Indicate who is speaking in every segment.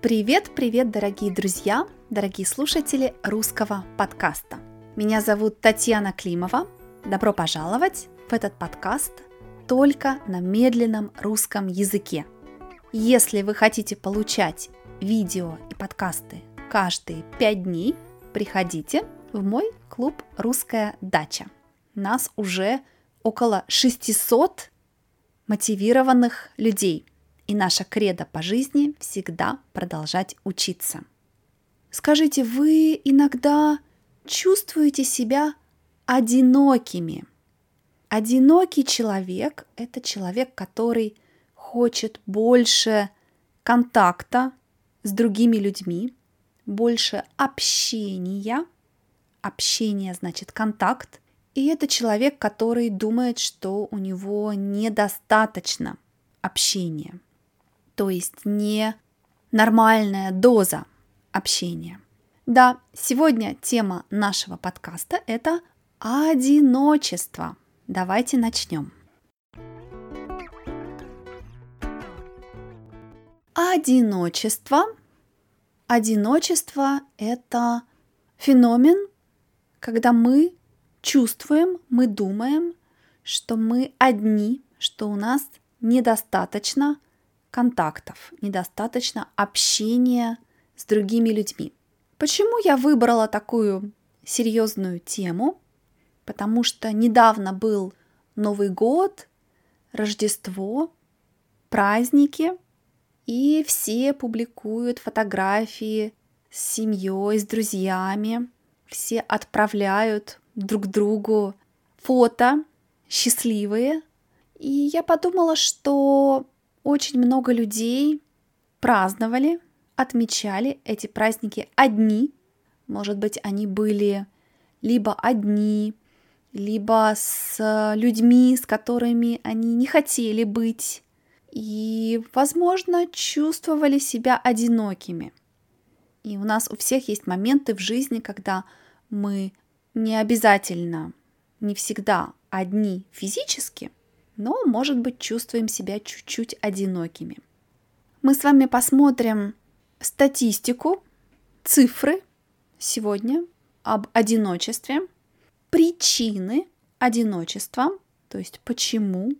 Speaker 1: Привет, привет, дорогие друзья, дорогие слушатели русского подкаста. Меня зовут Татьяна Климова. Добро пожаловать в этот подкаст только на медленном русском языке. Если вы хотите получать видео и подкасты каждые пять дней, приходите в мой клуб «Русская дача». Нас уже около 600 мотивированных людей. И наша кредо по жизни всегда продолжать учиться. Скажите, вы иногда чувствуете себя одинокими? Одинокий человек – это человек, который хочет больше контакта с другими людьми, больше общения. Общение значит контакт. И это человек, который думает, что у него недостаточно общения, то есть не нормальная доза общения. Да, сегодня тема нашего подкаста – это одиночество. Давайте начнем. Одиночество. Одиночество – это феномен, когда мы чувствуем, мы думаем, что мы одни, что у нас недостаточно контактов, недостаточно общения с другими людьми. Почему я выбрала такую серьезную тему? Потому что недавно был Новый год, Рождество, праздники, и все публикуют фотографии с семьей, с друзьями, все отправляют друг другу фото счастливые. И я подумала, что очень много людей праздновали, отмечали эти праздники одни. Может быть, они были либо одни, либо с людьми, с которыми они не хотели быть, и, возможно, чувствовали себя одинокими. И у нас у всех есть моменты в жизни, когда мы не обязательно, не всегда одни физически, но, может быть, чувствуем себя чуть-чуть одинокими. Мы с вами посмотрим статистику, цифры сегодня об одиночестве, причины одиночества, то есть почему,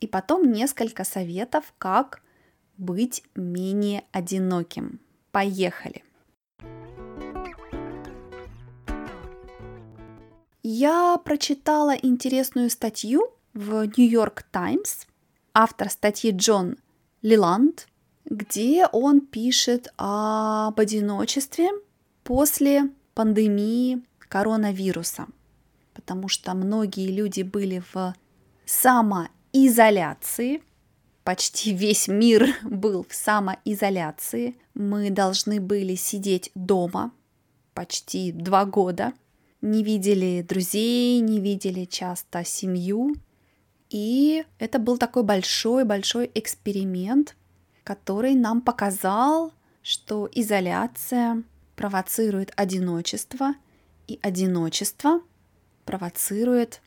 Speaker 1: и потом несколько советов, как быть менее одиноким. Поехали! Я прочитала интересную статью в Нью-Йорк Таймс, автор статьи Джон Лиланд, где он пишет об одиночестве после пандемии коронавируса, потому что многие люди были в самоизоляции, почти весь мир был в самоизоляции. Мы должны были сидеть дома почти два года – не видели друзей, не видели часто семью. И это был такой большой-большой эксперимент, который нам показал, что изоляция провоцирует одиночество, и одиночество провоцирует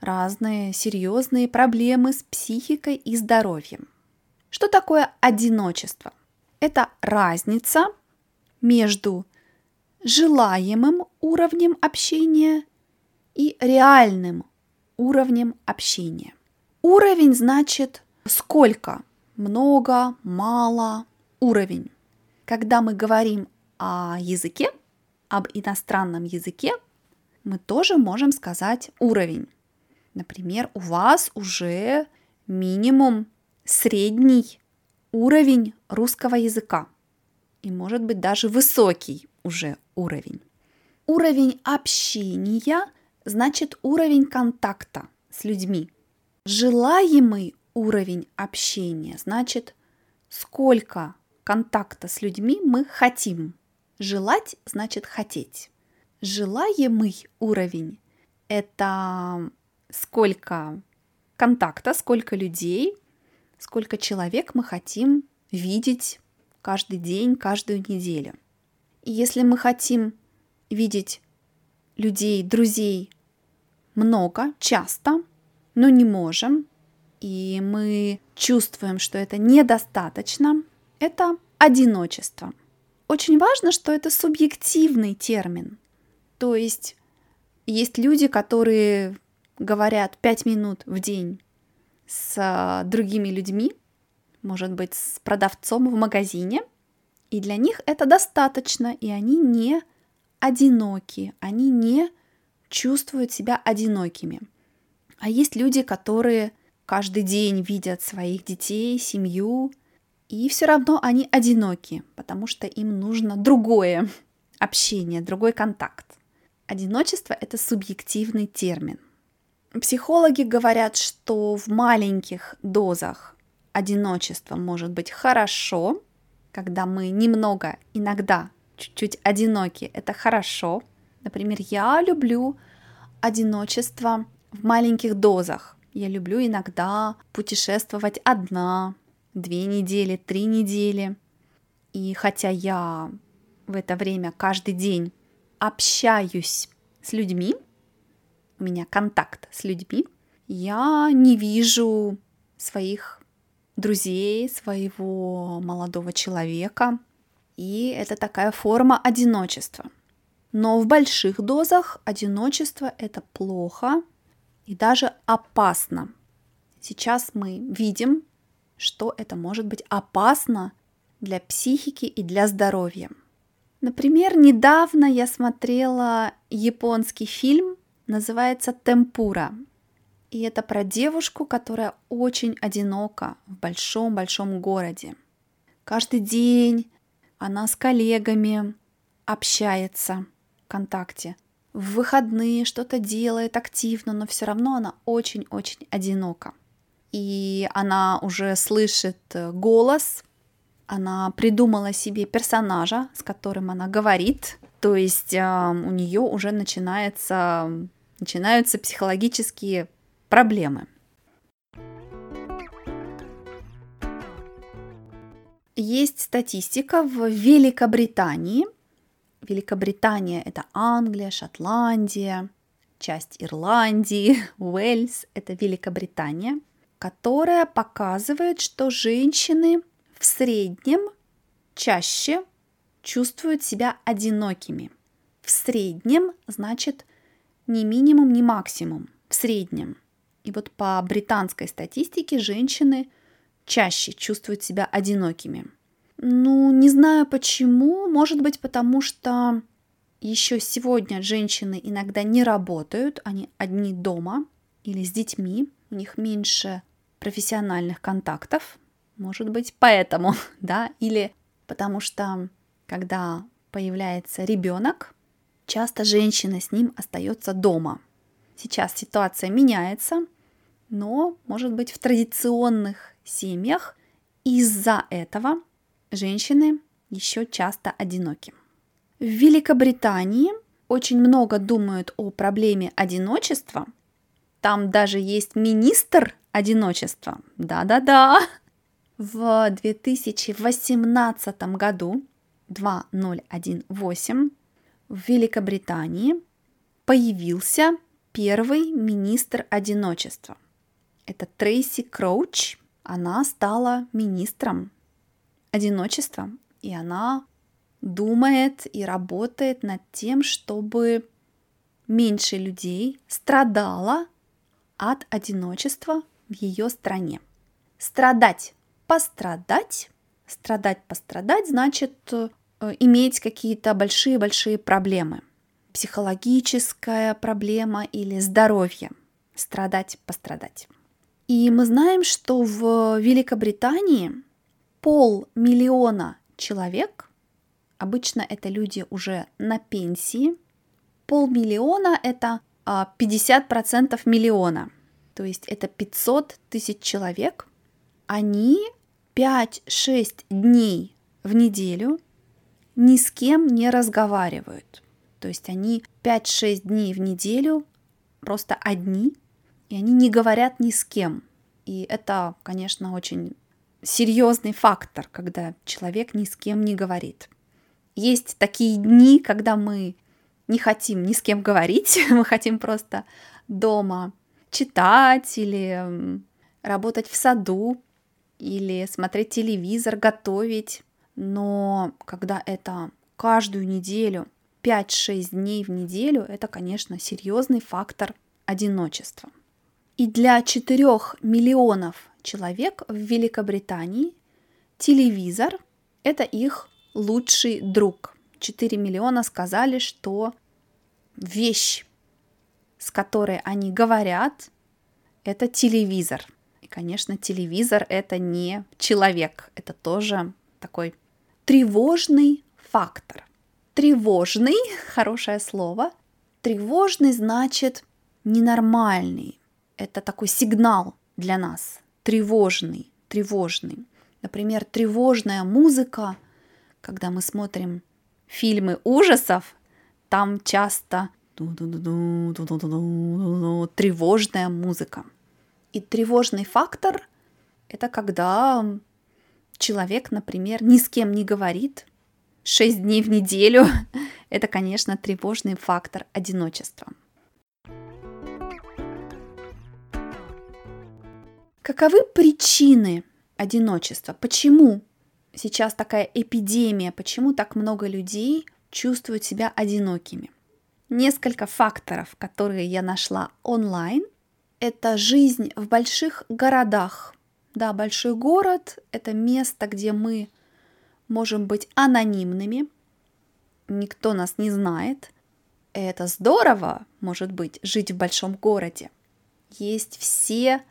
Speaker 1: разные серьезные проблемы с психикой и здоровьем. Что такое одиночество? Это разница между желаемым уровнем общения и реальным уровнем общения. Уровень значит сколько, много, мало, уровень. Когда мы говорим о языке, об иностранном языке, мы тоже можем сказать уровень. Например, у вас уже минимум средний уровень русского языка и может быть даже высокий уже уровень. Уровень общения значит уровень контакта с людьми. Желаемый уровень общения значит сколько контакта с людьми мы хотим. Желать значит хотеть. Желаемый уровень – это сколько контакта, сколько людей, сколько человек мы хотим видеть каждый день, каждую неделю. И если мы хотим видеть людей, друзей много, часто, но не можем, и мы чувствуем, что это недостаточно, это одиночество. Очень важно, что это субъективный термин. То есть есть люди, которые говорят 5 минут в день с а, другими людьми, может быть, с продавцом в магазине, и для них это достаточно, и они не одиноки, они не чувствуют себя одинокими. А есть люди, которые каждый день видят своих детей, семью, и все равно они одиноки, потому что им нужно другое общение, другой контакт. Одиночество – это субъективный термин. Психологи говорят, что в маленьких дозах одиночество может быть хорошо, когда мы немного, иногда чуть-чуть одиноки, это хорошо. Например, я люблю одиночество в маленьких дозах. Я люблю иногда путешествовать одна, две недели, три недели. И хотя я в это время каждый день общаюсь с людьми, у меня контакт с людьми, я не вижу своих друзей, своего молодого человека. И это такая форма одиночества. Но в больших дозах одиночество это плохо и даже опасно. Сейчас мы видим, что это может быть опасно для психики и для здоровья. Например, недавно я смотрела японский фильм, называется «Темпура». И это про девушку, которая очень одинока в большом-большом городе. Каждый день она с коллегами общается ВКонтакте. В выходные что-то делает активно, но все равно она очень-очень одинока. И она уже слышит голос, она придумала себе персонажа, с которым она говорит, то есть э, у нее уже начинается, начинаются психологические проблемы. Есть статистика в Великобритании. Великобритания – это Англия, Шотландия, часть Ирландии, Уэльс – это Великобритания, которая показывает, что женщины в среднем чаще чувствуют себя одинокими. В среднем значит не минимум, не максимум. В среднем. И вот по британской статистике женщины чаще чувствуют себя одинокими. Ну, не знаю почему. Может быть, потому что еще сегодня женщины иногда не работают, они одни дома или с детьми, у них меньше профессиональных контактов, может быть, поэтому, да, или потому что когда появляется ребенок, часто женщина с ним остается дома. Сейчас ситуация меняется, но, может быть, в традиционных семьях из-за этого женщины еще часто одиноки. В Великобритании очень много думают о проблеме одиночества. Там даже есть министр одиночества. Да-да-да, в 2018 году, 2018, в Великобритании появился первый министр одиночества. Это Трейси Кроуч. Она стала министром одиночества, и она думает и работает над тем, чтобы меньше людей страдало от одиночества в ее стране. Страдать пострадать. Страдать, пострадать значит э, иметь какие-то большие-большие проблемы. Психологическая проблема или здоровье. Страдать, пострадать. И мы знаем, что в Великобритании полмиллиона человек, обычно это люди уже на пенсии, полмиллиона это 50% а, миллиона, то есть это 500 тысяч человек, они 5-6 дней в неделю ни с кем не разговаривают. То есть они 5-6 дней в неделю просто одни, и они не говорят ни с кем. И это, конечно, очень серьезный фактор, когда человек ни с кем не говорит. Есть такие дни, когда мы не хотим ни с кем говорить, мы хотим просто дома читать или работать в саду, или смотреть телевизор, готовить. Но когда это каждую неделю, 5-6 дней в неделю, это, конечно, серьезный фактор одиночества. И для 4 миллионов человек в Великобритании телевизор – это их лучший друг. 4 миллиона сказали, что вещь, с которой они говорят, это телевизор. И, конечно, телевизор это не человек, это тоже такой тревожный фактор. Тревожный, хорошее слово. Тревожный значит ненормальный. Это такой сигнал для нас. Тревожный, тревожный. Например, тревожная музыка, когда мы смотрим фильмы ужасов, там часто тревожная музыка. И тревожный фактор – это когда человек, например, ни с кем не говорит, 6 дней в неделю. Это, конечно, тревожный фактор одиночества. Каковы причины одиночества? Почему сейчас такая эпидемия? Почему так много людей чувствуют себя одинокими? Несколько факторов, которые я нашла онлайн. Это жизнь в больших городах. Да, большой город – это место, где мы можем быть анонимными, никто нас не знает. Это здорово, может быть, жить в большом городе. Есть все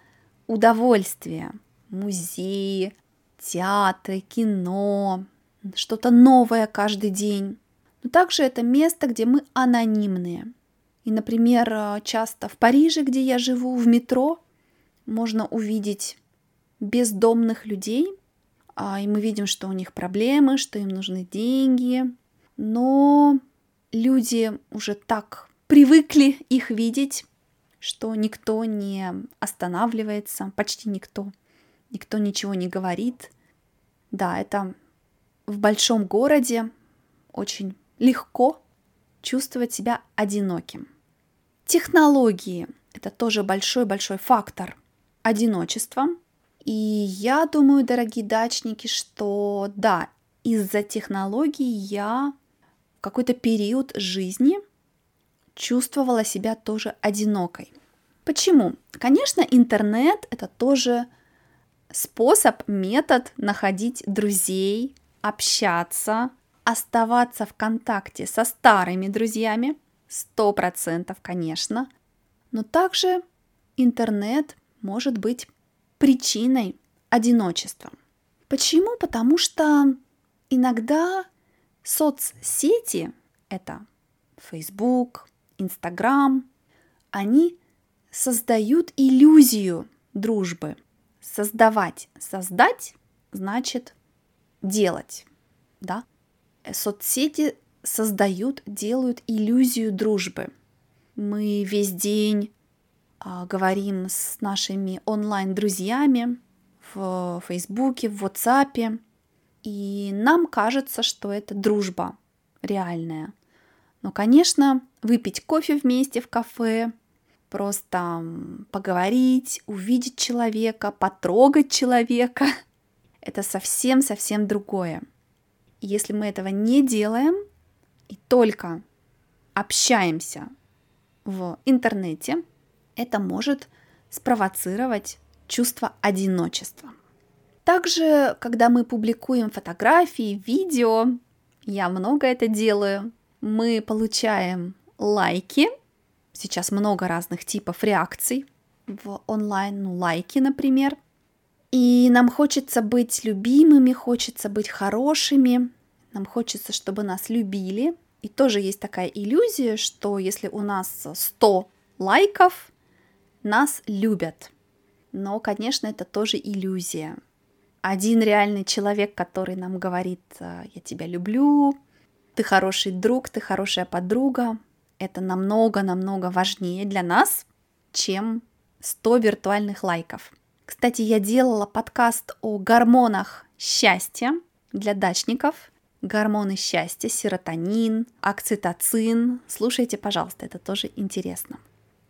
Speaker 1: удовольствия, музеи, театры, кино, что-то новое каждый день. Но также это место, где мы анонимные. И, например, часто в Париже, где я живу, в метро можно увидеть бездомных людей, а, и мы видим, что у них проблемы, что им нужны деньги, но люди уже так привыкли их видеть, что никто не останавливается, почти никто, никто ничего не говорит. Да, это в большом городе очень легко чувствовать себя одиноким. Технологии – это тоже большой-большой фактор одиночества. И я думаю, дорогие дачники, что да, из-за технологий я в какой-то период жизни чувствовала себя тоже одинокой. Почему? Конечно, интернет это тоже способ, метод находить друзей, общаться, оставаться в контакте со старыми друзьями, сто процентов, конечно, но также интернет может быть причиной одиночества. Почему? Потому что иногда соцсети, это Facebook, Instagram, они создают иллюзию дружбы. Создавать, создать значит делать, да? Соцсети создают, делают иллюзию дружбы. Мы весь день а, говорим с нашими онлайн-друзьями в Фейсбуке, в WhatsApp, и нам кажется, что это дружба реальная. Но, конечно, выпить кофе вместе в кафе, просто поговорить, увидеть человека, потрогать человека, это совсем-совсем другое. если мы этого не делаем и только общаемся в интернете, это может спровоцировать чувство одиночества. Также, когда мы публикуем фотографии, видео, я много это делаю, мы получаем лайки. Сейчас много разных типов реакций в онлайн, ну, лайки, например. И нам хочется быть любимыми, хочется быть хорошими, нам хочется, чтобы нас любили. И тоже есть такая иллюзия, что если у нас 100 лайков, нас любят. Но, конечно, это тоже иллюзия. Один реальный человек, который нам говорит, «Э, я тебя люблю, ты хороший друг, ты хорошая подруга, это намного-намного важнее для нас, чем 100 виртуальных лайков. Кстати, я делала подкаст о гормонах счастья для дачников. Гормоны счастья, серотонин, окситоцин. Слушайте, пожалуйста, это тоже интересно.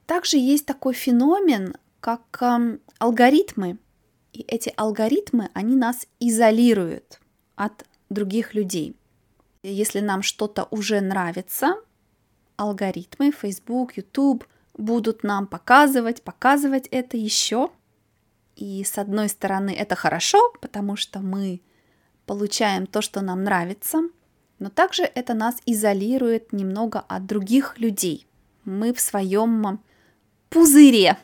Speaker 1: Также есть такой феномен, как э, алгоритмы. И эти алгоритмы, они нас изолируют от других людей. Если нам что-то уже нравится, алгоритмы Facebook, YouTube будут нам показывать, показывать это еще. И с одной стороны это хорошо, потому что мы получаем то, что нам нравится, но также это нас изолирует немного от других людей. Мы в своем пузыре.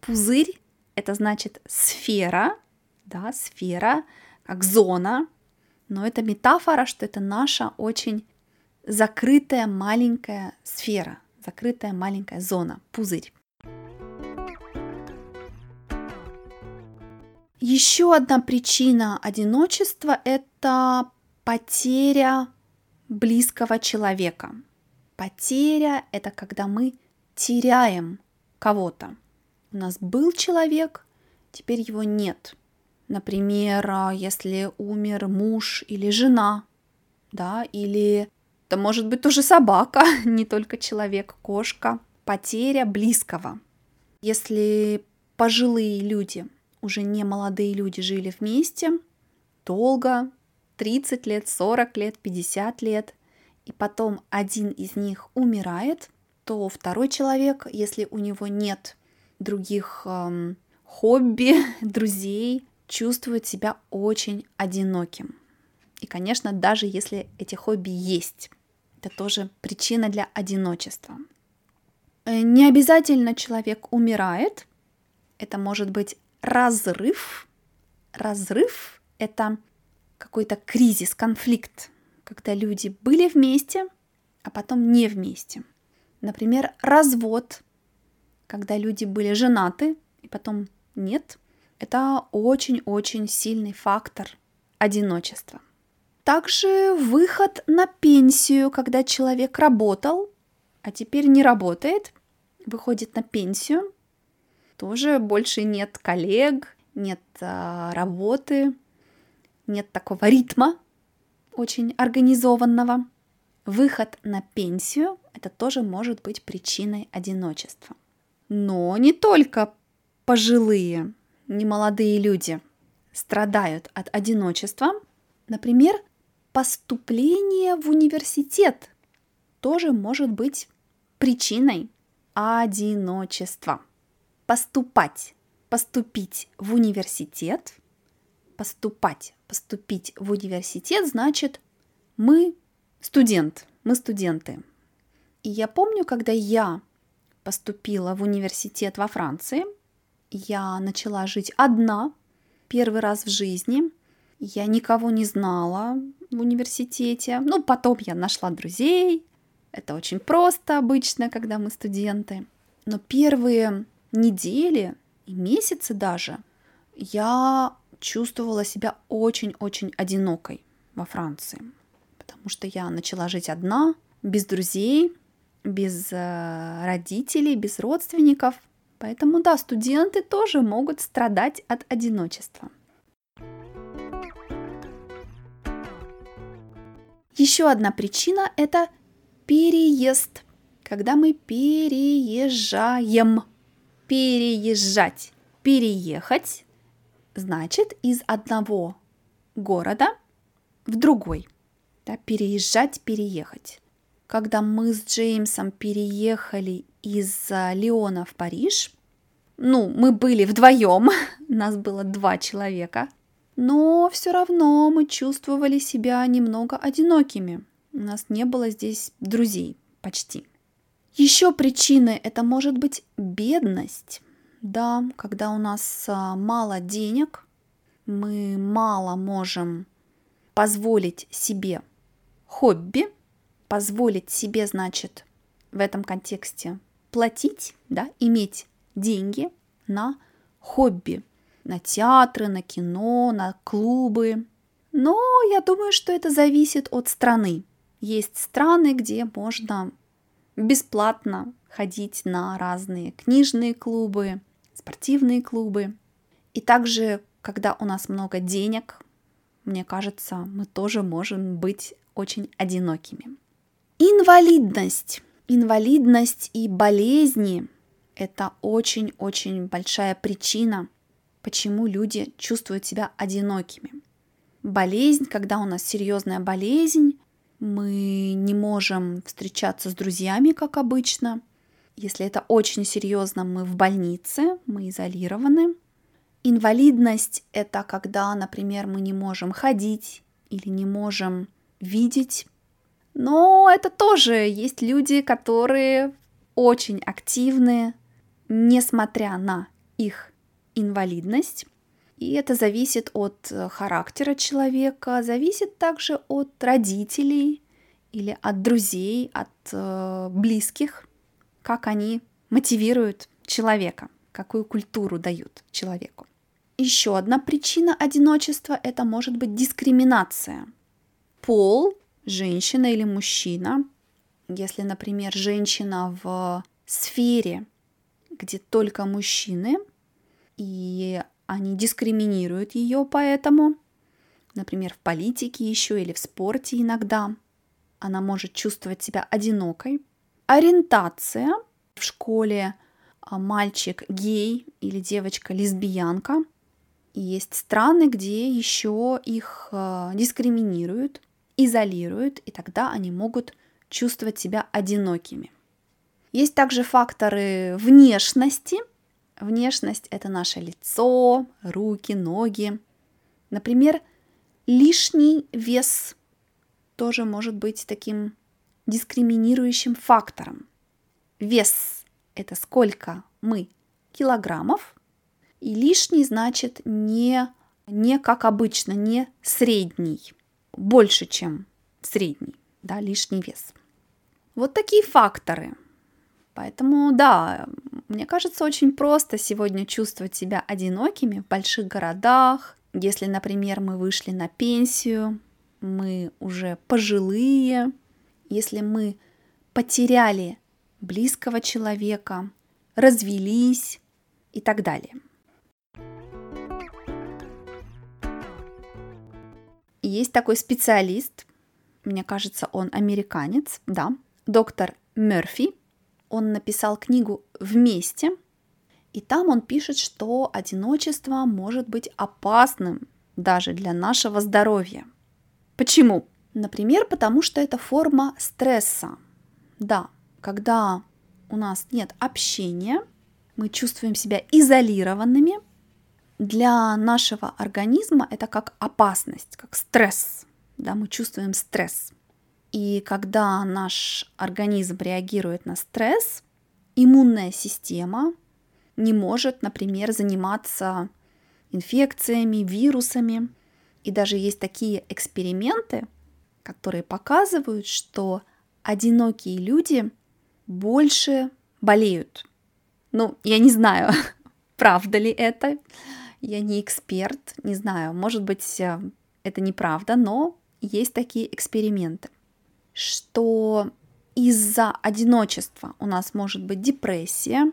Speaker 1: Пузырь – это значит сфера, да, сфера, как зона, но это метафора, что это наша очень закрытая маленькая сфера, закрытая маленькая зона, пузырь. Еще одна причина одиночества – это потеря близкого человека. Потеря – это когда мы теряем кого-то. У нас был человек, теперь его нет. Например, если умер муж или жена, да, или это может быть тоже собака, не только человек, кошка. Потеря близкого. Если пожилые люди, уже не молодые люди жили вместе долго, 30 лет, 40 лет, 50 лет, и потом один из них умирает, то второй человек, если у него нет других эм, хобби, друзей, чувствует себя очень одиноким. И, конечно, даже если эти хобби есть, это тоже причина для одиночества. Э, не обязательно человек умирает, это может быть разрыв. Разрыв — это какой-то кризис, конфликт, когда люди были вместе, а потом не вместе. Например, развод, когда люди были женаты и потом нет. Это очень-очень сильный фактор одиночества. Также выход на пенсию, когда человек работал, а теперь не работает, выходит на пенсию, тоже больше нет коллег, нет а, работы, нет такого ритма очень организованного. Выход на пенсию – это тоже может быть причиной одиночества. Но не только пожилые, немолодые люди страдают от одиночества. Например, поступление в университет тоже может быть причиной одиночества. Поступать, поступить в университет, поступать, поступить в университет значит мы студент, мы студенты. И я помню, когда я поступила в университет во Франции, я начала жить одна, первый раз в жизни. Я никого не знала в университете. Ну, потом я нашла друзей. Это очень просто обычно, когда мы студенты. Но первые недели и месяцы даже я чувствовала себя очень-очень одинокой во Франции, потому что я начала жить одна, без друзей, без э, родителей, без родственников. Поэтому да, студенты тоже могут страдать от одиночества. Еще одна причина – это переезд. Когда мы переезжаем. Переезжать. Переехать значит из одного города в другой. Да, переезжать, переехать. Когда мы с Джеймсом переехали из Леона в Париж, ну, мы были вдвоем, нас было два человека, но все равно мы чувствовали себя немного одинокими. У нас не было здесь друзей почти. Еще причины это может быть бедность. Да, когда у нас а, мало денег, мы мало можем позволить себе хобби, позволить себе, значит, в этом контексте платить, да, иметь деньги на хобби, на театры, на кино, на клубы. Но я думаю, что это зависит от страны. Есть страны, где можно бесплатно ходить на разные книжные клубы, спортивные клубы. И также, когда у нас много денег, мне кажется, мы тоже можем быть очень одинокими. Инвалидность. Инвалидность и болезни – это очень-очень большая причина почему люди чувствуют себя одинокими. болезнь, когда у нас серьезная болезнь, мы не можем встречаться с друзьями, как обычно. Если это очень серьезно, мы в больнице, мы изолированы. Инвалидность – это когда, например, мы не можем ходить или не можем видеть. Но это тоже есть люди, которые очень активны, несмотря на их инвалидность. И это зависит от э, характера человека, зависит также от родителей или от друзей, от э, близких, как они мотивируют человека, какую культуру дают человеку. Еще одна причина одиночества – это может быть дискриминация. Пол, женщина или мужчина, если, например, женщина в сфере, где только мужчины, и они дискриминируют ее поэтому, например, в политике еще или в спорте иногда. Она может чувствовать себя одинокой. Ориентация в школе а, мальчик гей или девочка лесбиянка. Есть страны, где еще их а, дискриминируют, изолируют, и тогда они могут чувствовать себя одинокими. Есть также факторы внешности – Внешность – это наше лицо, руки, ноги. Например, лишний вес тоже может быть таким дискриминирующим фактором. Вес – это сколько мы килограммов, и лишний значит не, не как обычно, не средний, больше, чем средний, да, лишний вес. Вот такие факторы. Поэтому, да, мне кажется, очень просто сегодня чувствовать себя одинокими в больших городах. Если, например, мы вышли на пенсию, мы уже пожилые, если мы потеряли близкого человека, развелись и так далее. Есть такой специалист, мне кажется, он американец, да, доктор Мерфи, он написал книгу «Вместе», и там он пишет, что одиночество может быть опасным даже для нашего здоровья. Почему? Например, потому что это форма стресса. Да, когда у нас нет общения, мы чувствуем себя изолированными, для нашего организма это как опасность, как стресс. Да, мы чувствуем стресс. И когда наш организм реагирует на стресс, иммунная система не может, например, заниматься инфекциями, вирусами. И даже есть такие эксперименты, которые показывают, что одинокие люди больше болеют. Ну, я не знаю, правда ли это. Я не эксперт, не знаю, может быть, э, это неправда, но есть такие эксперименты что из-за одиночества у нас может быть депрессия,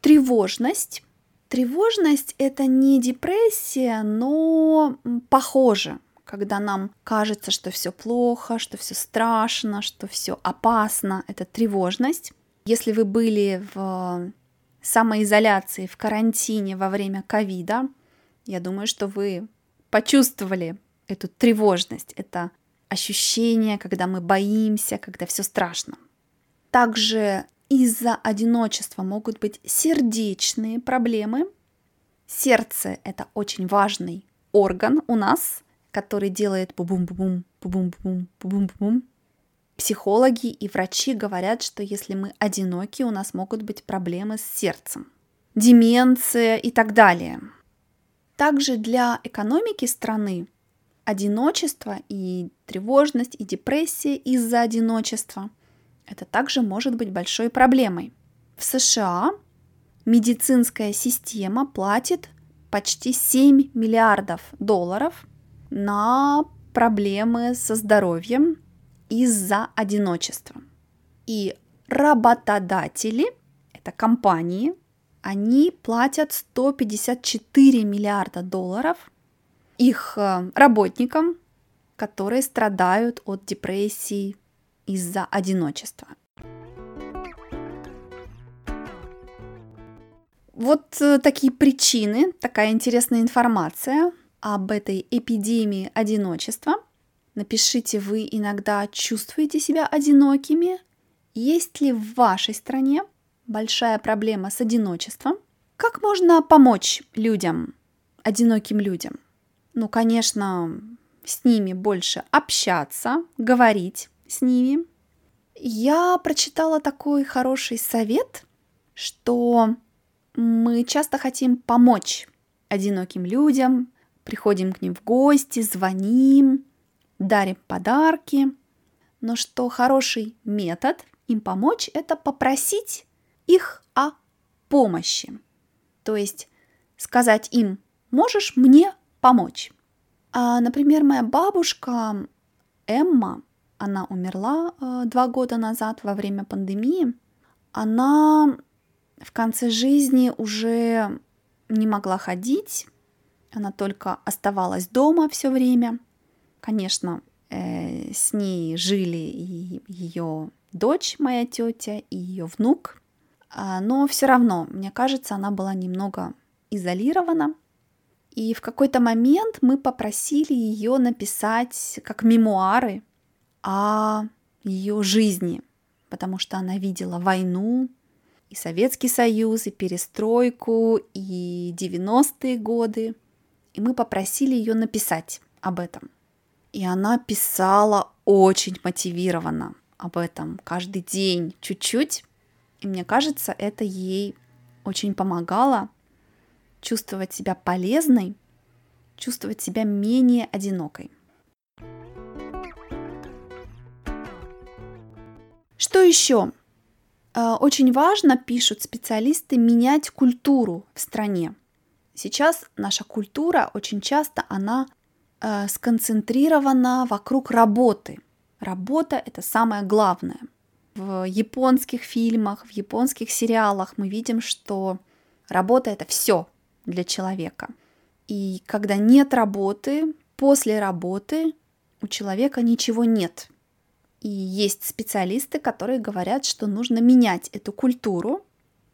Speaker 1: тревожность. Тревожность это не депрессия, но похоже, когда нам кажется, что все плохо, что все страшно, что все опасно, это тревожность. Если вы были в самоизоляции, в карантине во время ковида, я думаю, что вы почувствовали эту тревожность, это ощущение, когда мы боимся, когда все страшно. Также из-за одиночества могут быть сердечные проблемы. Сердце – это очень важный орган у нас, который делает бу-бум-бу-бум, бу-бум-бу-бум, бу-бум-бу-бум. Психологи и врачи говорят, что если мы одиноки, у нас могут быть проблемы с сердцем, деменция и так далее. Также для экономики страны одиночество и тревожность, и депрессия из-за одиночества. Это также может быть большой проблемой. В США медицинская система платит почти 7 миллиардов долларов на проблемы со здоровьем из-за одиночества. И работодатели, это компании, они платят 154 миллиарда долларов их э, работникам, которые страдают от депрессии из-за одиночества. Вот э, такие причины, такая интересная информация. об этой эпидемии одиночества. Напишите, вы иногда чувствуете себя одинокими? Есть ли в вашей стране большая проблема с одиночеством? Как можно помочь людям, одиноким людям? Ну, конечно, с ними больше общаться, говорить с ними. Я прочитала такой хороший совет, что мы часто хотим помочь одиноким людям, приходим к ним в гости, звоним, дарим подарки. Но что хороший метод им помочь – это попросить их о помощи. То есть сказать им «можешь мне помочь?». А, например, моя бабушка Эмма, она умерла э, два года назад во время пандемии, она в конце жизни уже не могла ходить, она только оставалась дома все время. Конечно, э, с ней жили и ее дочь, моя тетя, и ее внук. А, но все равно, мне кажется, она была немного изолирована. И в какой-то момент мы попросили ее написать как мемуары о ее жизни, потому что она видела войну, и Советский Союз, и перестройку, и 90-е годы. И мы попросили ее написать об этом. И она писала очень мотивированно об этом каждый день чуть-чуть. И мне кажется, это ей очень помогало чувствовать себя полезной, чувствовать себя менее одинокой. Что еще? Э, очень важно, пишут специалисты, менять культуру в стране. Сейчас наша культура очень часто она э, сконцентрирована вокруг работы. Работа это самое главное. В японских фильмах, в японских сериалах мы видим, что работа это все для человека. И когда нет работы, после работы у человека ничего нет. И есть специалисты, которые говорят, что нужно менять эту культуру,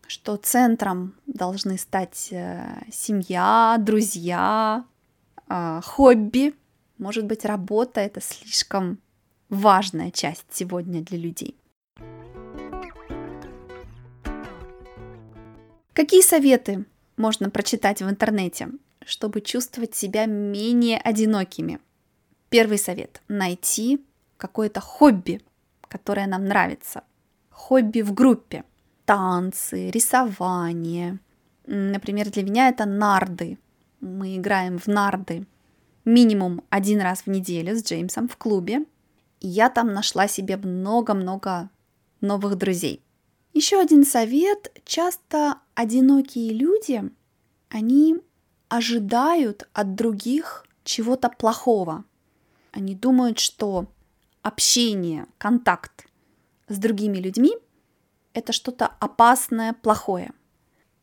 Speaker 1: что центром должны стать э, семья, друзья, э, хобби. Может быть, работа это слишком важная часть сегодня для людей. Какие советы можно прочитать в интернете, чтобы чувствовать себя менее одинокими? Первый совет – найти какое-то хобби, которое нам нравится. Хобби в группе. Танцы, рисование. Например, для меня это нарды. Мы играем в нарды минимум один раз в неделю с Джеймсом в клубе. И я там нашла себе много-много новых друзей. Еще один совет. Часто одинокие люди, они ожидают от других чего-то плохого. Они думают, что общение, контакт с другими людьми – это что-то опасное, плохое.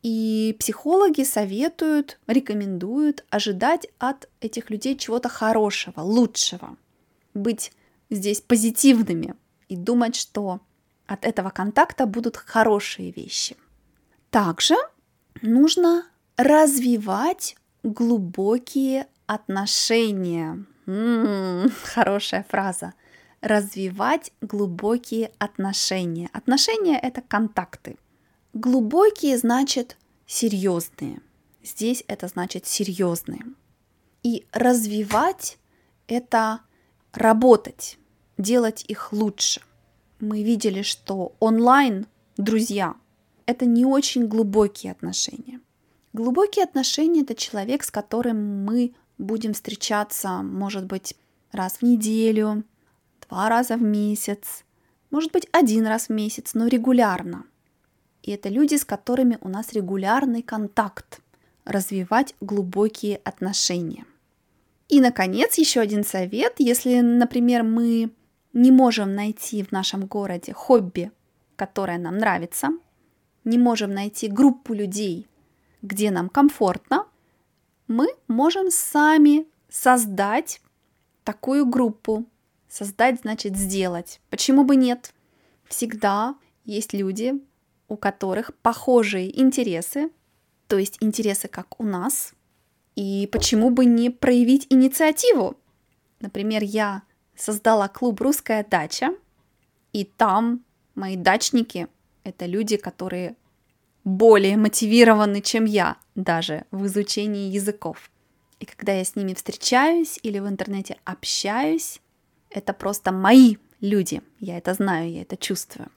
Speaker 1: И психологи советуют, рекомендуют ожидать от этих людей чего-то хорошего, лучшего. Быть здесь позитивными и думать, что от этого контакта будут хорошие вещи. Также нужно развивать глубокие отношения. М-м, хорошая фраза развивать глубокие отношения. Отношения это контакты. Глубокие значит серьезные. Здесь это значит серьезные. И развивать это работать, делать их лучше. Мы видели, что онлайн друзья это не очень глубокие отношения. Глубокие отношения это человек, с которым мы будем встречаться, может быть, раз в неделю, два раза в месяц, может быть, один раз в месяц, но регулярно. И это люди, с которыми у нас регулярный контакт, развивать глубокие отношения. И, наконец, еще один совет. Если, например, мы не можем найти в нашем городе хобби, которое нам нравится, не можем найти группу людей, где нам комфортно, мы можем сами создать такую группу, Создать значит сделать. Почему бы нет? Всегда есть люди, у которых похожие интересы, то есть интересы как у нас, И почему бы не проявить инициативу? Например, я создала клуб «Русская дача», и там мои дачники — это люди, которые более мотивированы, чем я, даже в изучении языков. И когда я с ними встречаюсь или в интернете общаюсь, это просто мои люди. Я это знаю, я это чувствую.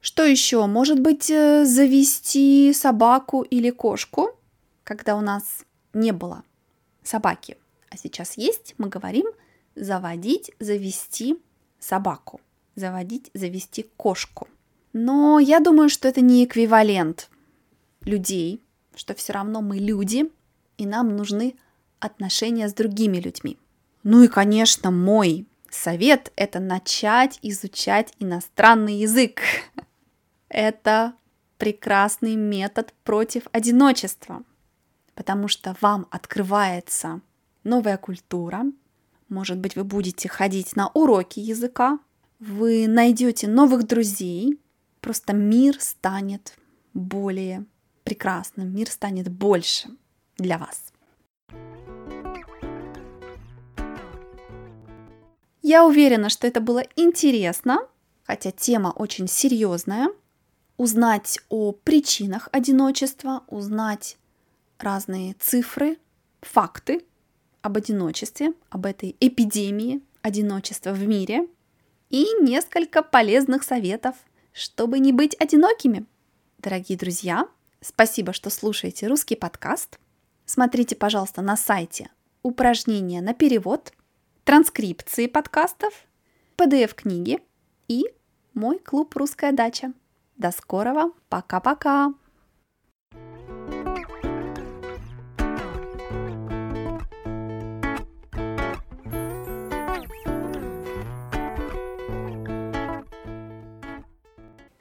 Speaker 1: Что еще? Может быть, э, завести собаку или кошку, когда у нас не было собаки, а сейчас есть, мы говорим заводить, завести собаку, заводить, завести кошку. Но я думаю, что это не эквивалент людей, что все равно мы люди, и нам нужны отношения с другими людьми. Ну и, конечно, мой совет – это начать изучать иностранный язык. Это прекрасный метод против одиночества, потому что вам открывается новая культура. Может быть, вы будете ходить на уроки языка, вы найдете новых друзей, просто мир станет более прекрасным, мир станет больше для вас. Я уверена, что это было интересно, хотя тема очень серьезная. Узнать о причинах одиночества, узнать разные цифры, факты об одиночестве, об этой эпидемии одиночества в мире и несколько полезных советов, чтобы не быть одинокими. Дорогие друзья, спасибо, что слушаете русский подкаст. Смотрите, пожалуйста, на сайте упражнения на перевод – транскрипции подкастов, PDF-книги и мой клуб «Русская дача». До скорого, пока-пока!